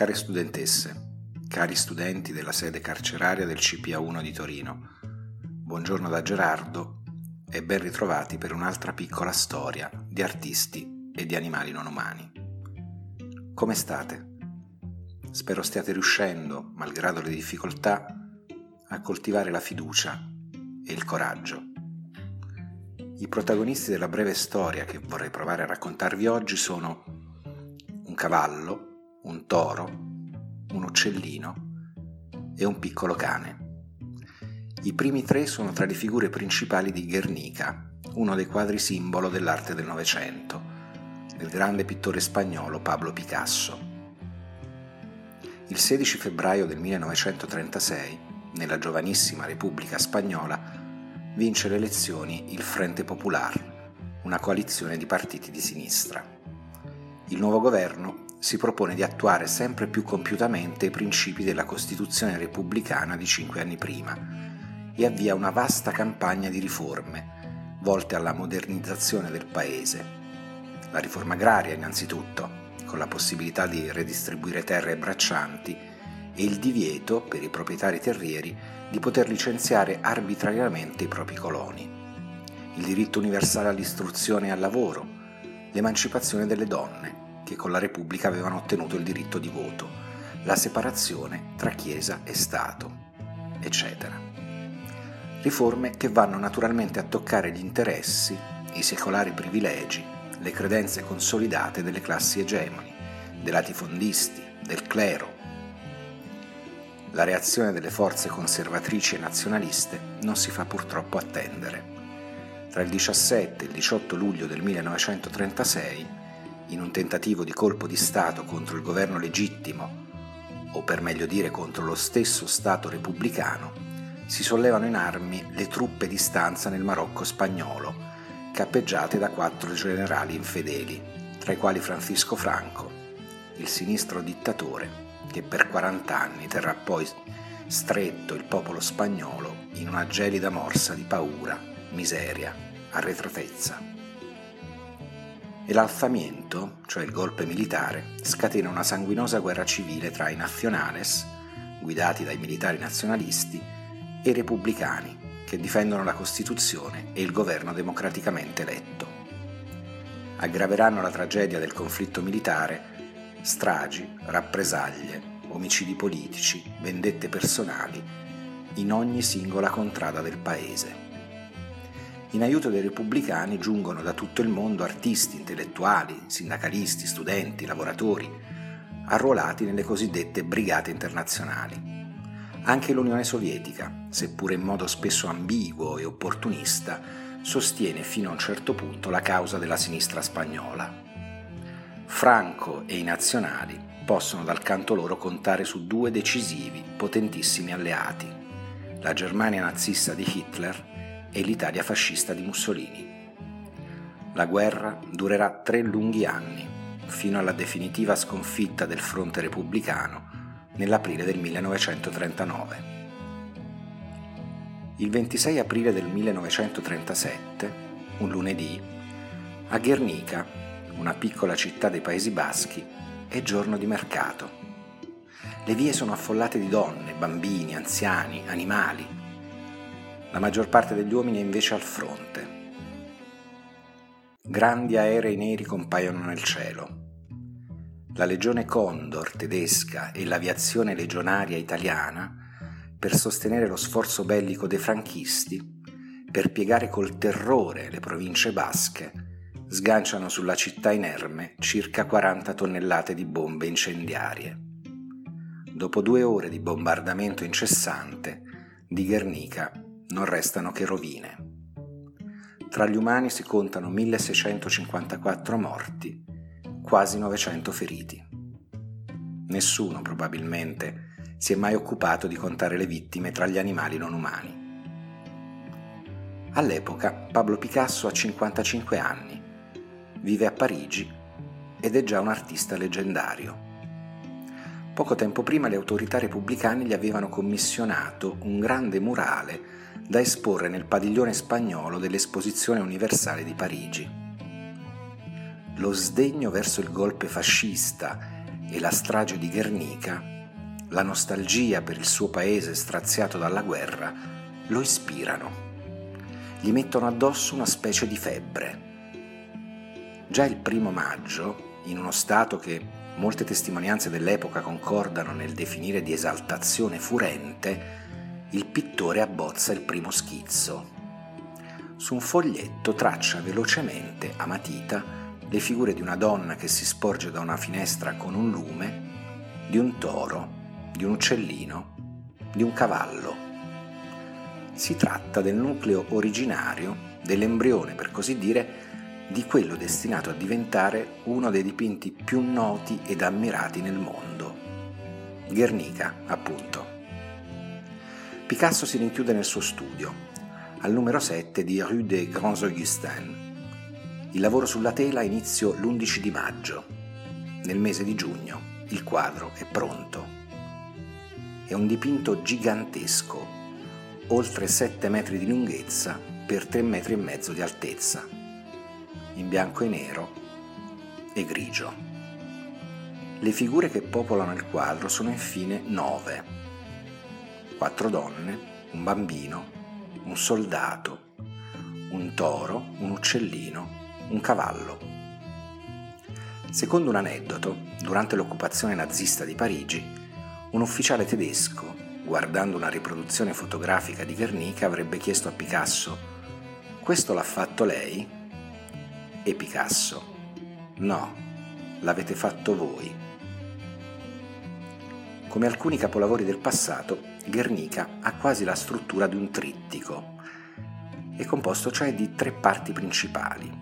Care studentesse, cari studenti della sede carceraria del CPA1 di Torino, buongiorno da Gerardo e ben ritrovati per un'altra piccola storia di artisti e di animali non umani. Come state? Spero stiate riuscendo, malgrado le difficoltà, a coltivare la fiducia e il coraggio. I protagonisti della breve storia che vorrei provare a raccontarvi oggi sono un cavallo, un toro, un uccellino e un piccolo cane. I primi tre sono tra le figure principali di Guernica, uno dei quadri simbolo dell'arte del Novecento, del grande pittore spagnolo Pablo Picasso. Il 16 febbraio del 1936, nella giovanissima Repubblica Spagnola, vince le elezioni il Frente Popular, una coalizione di partiti di sinistra. Il nuovo governo si propone di attuare sempre più compiutamente i principi della Costituzione repubblicana di cinque anni prima e avvia una vasta campagna di riforme volte alla modernizzazione del Paese. La riforma agraria innanzitutto, con la possibilità di redistribuire terre braccianti e il divieto per i proprietari terrieri di poter licenziare arbitrariamente i propri coloni. Il diritto universale all'istruzione e al lavoro, l'emancipazione delle donne, che con la Repubblica avevano ottenuto il diritto di voto, la separazione tra Chiesa e Stato, eccetera. Riforme che vanno naturalmente a toccare gli interessi, i secolari privilegi, le credenze consolidate delle classi egemoni, dei latifondisti, del clero. La reazione delle forze conservatrici e nazionaliste non si fa purtroppo attendere. Tra il 17 e il 18 luglio del 1936 in un tentativo di colpo di Stato contro il governo legittimo, o per meglio dire contro lo stesso Stato repubblicano, si sollevano in armi le truppe di stanza nel Marocco spagnolo, cappeggiate da quattro generali infedeli, tra i quali Francisco Franco, il sinistro dittatore che per 40 anni terrà poi stretto il popolo spagnolo in una gelida morsa di paura, miseria, arretratezza e l'alzamiento, cioè il golpe militare, scatena una sanguinosa guerra civile tra i nazionales, guidati dai militari nazionalisti, e i repubblicani, che difendono la Costituzione e il governo democraticamente eletto. Aggraveranno la tragedia del conflitto militare stragi, rappresaglie, omicidi politici, vendette personali in ogni singola contrada del paese. In aiuto dei repubblicani giungono da tutto il mondo artisti, intellettuali, sindacalisti, studenti, lavoratori, arruolati nelle cosiddette brigate internazionali. Anche l'Unione Sovietica, seppure in modo spesso ambiguo e opportunista, sostiene fino a un certo punto la causa della sinistra spagnola. Franco e i nazionali possono dal canto loro contare su due decisivi, potentissimi alleati, la Germania nazista di Hitler e l'Italia fascista di Mussolini. La guerra durerà tre lunghi anni, fino alla definitiva sconfitta del fronte repubblicano nell'aprile del 1939. Il 26 aprile del 1937, un lunedì, a Guernica, una piccola città dei Paesi Baschi, è giorno di mercato. Le vie sono affollate di donne, bambini, anziani, animali, la maggior parte degli uomini è invece al fronte. Grandi aerei neri compaiono nel cielo. La legione Condor tedesca e l'aviazione legionaria italiana, per sostenere lo sforzo bellico dei franchisti, per piegare col terrore le province basche, sganciano sulla città inerme circa 40 tonnellate di bombe incendiarie. Dopo due ore di bombardamento incessante, di Guernica non restano che rovine. Tra gli umani si contano 1654 morti, quasi 900 feriti. Nessuno probabilmente si è mai occupato di contare le vittime tra gli animali non umani. All'epoca Pablo Picasso ha 55 anni, vive a Parigi ed è già un artista leggendario. Poco tempo prima le autorità repubblicane gli avevano commissionato un grande murale da esporre nel padiglione spagnolo dell'Esposizione Universale di Parigi. Lo sdegno verso il golpe fascista e la strage di Guernica, la nostalgia per il suo paese straziato dalla guerra, lo ispirano. Gli mettono addosso una specie di febbre. Già il primo maggio, in uno stato che molte testimonianze dell'epoca concordano nel definire di esaltazione furente, il pittore abbozza il primo schizzo. Su un foglietto traccia velocemente, a matita, le figure di una donna che si sporge da una finestra con un lume, di un toro, di un uccellino, di un cavallo. Si tratta del nucleo originario, dell'embrione per così dire, di quello destinato a diventare uno dei dipinti più noti ed ammirati nel mondo. Guernica, appunto. Picasso si rinchiude nel suo studio, al numero 7 di Rue des Grands Augustins. Il lavoro sulla tela inizio l'11 di maggio. Nel mese di giugno il quadro è pronto. È un dipinto gigantesco, oltre 7 metri di lunghezza per 3 metri e mezzo di altezza, in bianco e nero e grigio. Le figure che popolano il quadro sono infine nove quattro donne, un bambino, un soldato, un toro, un uccellino, un cavallo. Secondo un aneddoto, durante l'occupazione nazista di Parigi, un ufficiale tedesco, guardando una riproduzione fotografica di Guernica, avrebbe chiesto a Picasso Questo l'ha fatto lei? E Picasso No, l'avete fatto voi. Come alcuni capolavori del passato, Guernica ha quasi la struttura di un trittico. È composto cioè di tre parti principali.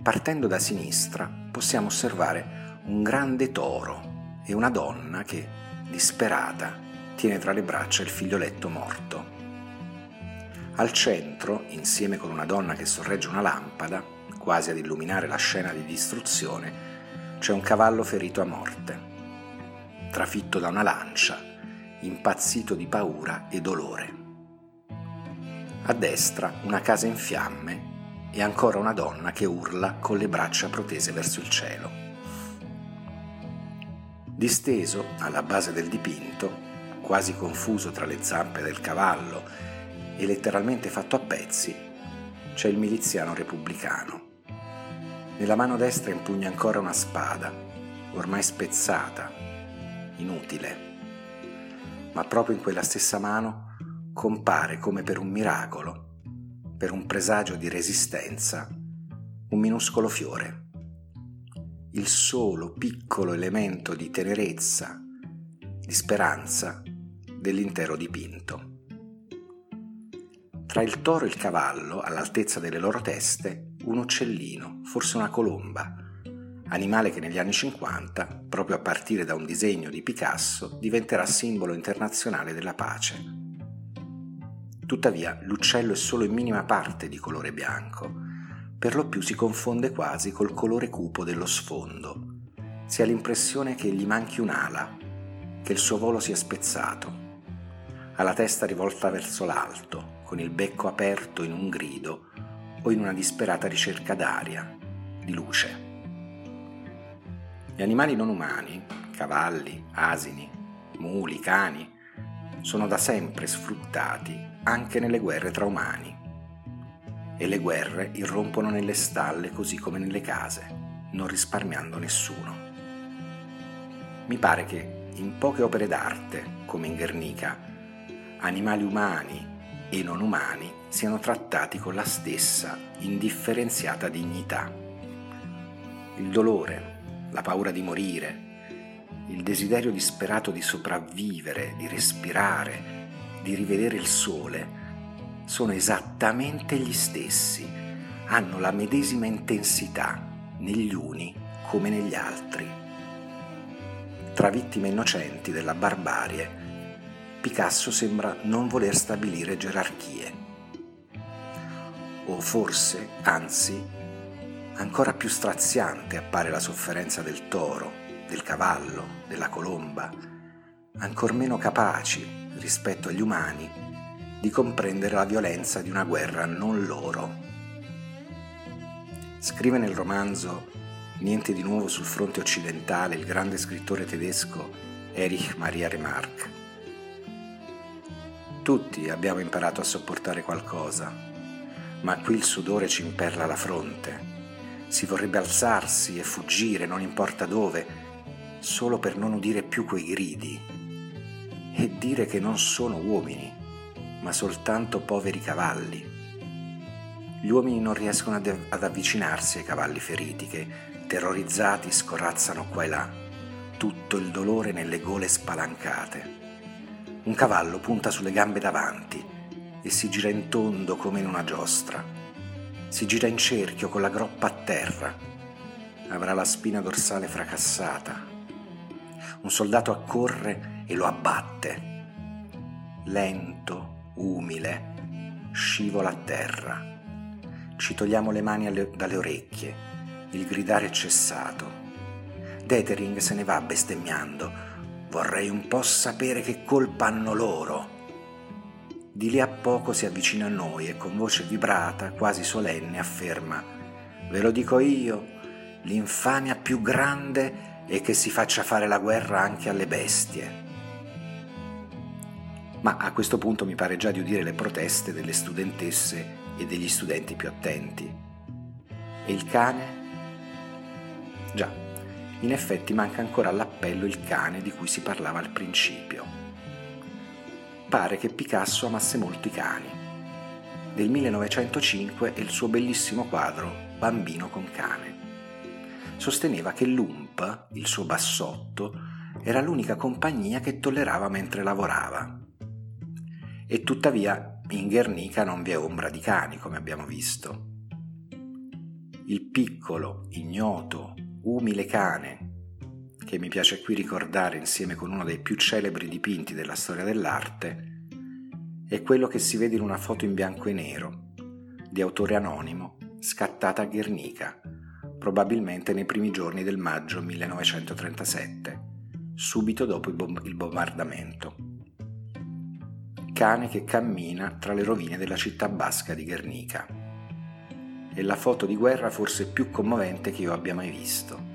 Partendo da sinistra possiamo osservare un grande toro e una donna che, disperata, tiene tra le braccia il figlioletto morto. Al centro, insieme con una donna che sorregge una lampada, quasi ad illuminare la scena di distruzione, c'è un cavallo ferito a morte, trafitto da una lancia impazzito di paura e dolore. A destra una casa in fiamme e ancora una donna che urla con le braccia protese verso il cielo. Disteso alla base del dipinto, quasi confuso tra le zampe del cavallo e letteralmente fatto a pezzi, c'è il miliziano repubblicano. Nella mano destra impugna ancora una spada, ormai spezzata, inutile ma proprio in quella stessa mano compare come per un miracolo, per un presagio di resistenza, un minuscolo fiore, il solo piccolo elemento di tenerezza, di speranza dell'intero dipinto. Tra il toro e il cavallo, all'altezza delle loro teste, un uccellino, forse una colomba, animale che negli anni 50, proprio a partire da un disegno di Picasso, diventerà simbolo internazionale della pace. Tuttavia l'uccello è solo in minima parte di colore bianco, per lo più si confonde quasi col colore cupo dello sfondo. Si ha l'impressione che gli manchi un'ala, che il suo volo sia spezzato. Ha la testa rivolta verso l'alto, con il becco aperto in un grido o in una disperata ricerca d'aria, di luce. Gli animali non umani, cavalli, asini, muli, cani, sono da sempre sfruttati anche nelle guerre tra umani. E le guerre irrompono nelle stalle così come nelle case, non risparmiando nessuno. Mi pare che in poche opere d'arte, come in Guernica, animali umani e non umani siano trattati con la stessa indifferenziata dignità. Il dolore, la paura di morire, il desiderio disperato di sopravvivere, di respirare, di rivedere il sole, sono esattamente gli stessi, hanno la medesima intensità negli uni come negli altri. Tra vittime innocenti della barbarie, Picasso sembra non voler stabilire gerarchie. O forse, anzi, Ancora più straziante appare la sofferenza del toro, del cavallo, della colomba, ancor meno capaci, rispetto agli umani, di comprendere la violenza di una guerra non loro. Scrive nel romanzo Niente di nuovo sul fronte occidentale il grande scrittore tedesco Erich Maria Remarque. Tutti abbiamo imparato a sopportare qualcosa, ma qui il sudore ci imperla la fronte. Si vorrebbe alzarsi e fuggire, non importa dove, solo per non udire più quei gridi e dire che non sono uomini, ma soltanto poveri cavalli. Gli uomini non riescono ad, ad avvicinarsi ai cavalli feriti che terrorizzati scorazzano qua e là, tutto il dolore nelle gole spalancate. Un cavallo punta sulle gambe davanti e si gira in tondo come in una giostra. Si gira in cerchio con la groppa a terra. Avrà la spina dorsale fracassata. Un soldato accorre e lo abbatte. Lento, umile, scivola a terra. Ci togliamo le mani alle, dalle orecchie il gridare è cessato. Detering se ne va bestemmiando. Vorrei un po' sapere che colpa hanno loro. Di lì a poco si avvicina a noi e con voce vibrata, quasi solenne, afferma Ve lo dico io, l'infamia più grande è che si faccia fare la guerra anche alle bestie. Ma a questo punto mi pare già di udire le proteste delle studentesse e degli studenti più attenti. E il cane? Già, in effetti manca ancora all'appello il cane di cui si parlava al principio. Pare che Picasso amasse molto i cani. Del 1905 è il suo bellissimo quadro Bambino con cane. Sosteneva che l'Ump, il suo bassotto, era l'unica compagnia che tollerava mentre lavorava. E tuttavia in Guernica non vi è ombra di cani, come abbiamo visto. Il piccolo, ignoto, umile cane, che mi piace qui ricordare insieme con uno dei più celebri dipinti della storia dell'arte, è quello che si vede in una foto in bianco e nero, di autore anonimo, scattata a Guernica, probabilmente nei primi giorni del maggio 1937, subito dopo il bombardamento. Cane che cammina tra le rovine della città basca di Guernica è la foto di guerra forse più commovente che io abbia mai visto.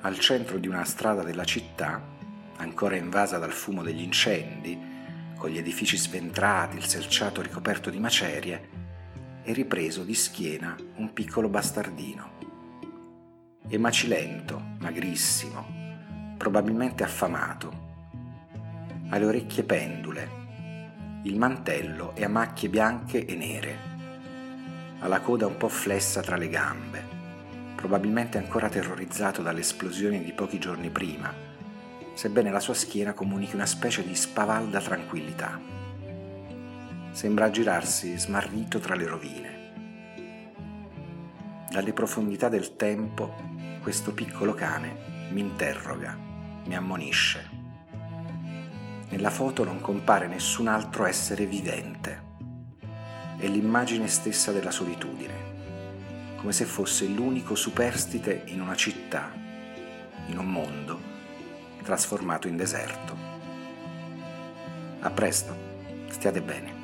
Al centro di una strada della città, ancora invasa dal fumo degli incendi, con gli edifici sventrati, il selciato ricoperto di macerie, è ripreso di schiena un piccolo bastardino. È macilento, magrissimo, probabilmente affamato. Ha le orecchie pendule, il mantello è a macchie bianche e nere ha la coda un po' flessa tra le gambe, probabilmente ancora terrorizzato dalle esplosioni di pochi giorni prima, sebbene la sua schiena comunichi una specie di spavalda tranquillità. Sembra girarsi smarrito tra le rovine. Dalle profondità del tempo questo piccolo cane mi interroga, mi ammonisce. Nella foto non compare nessun altro essere vivente è l'immagine stessa della solitudine, come se fosse l'unico superstite in una città, in un mondo trasformato in deserto. A presto, stiate bene.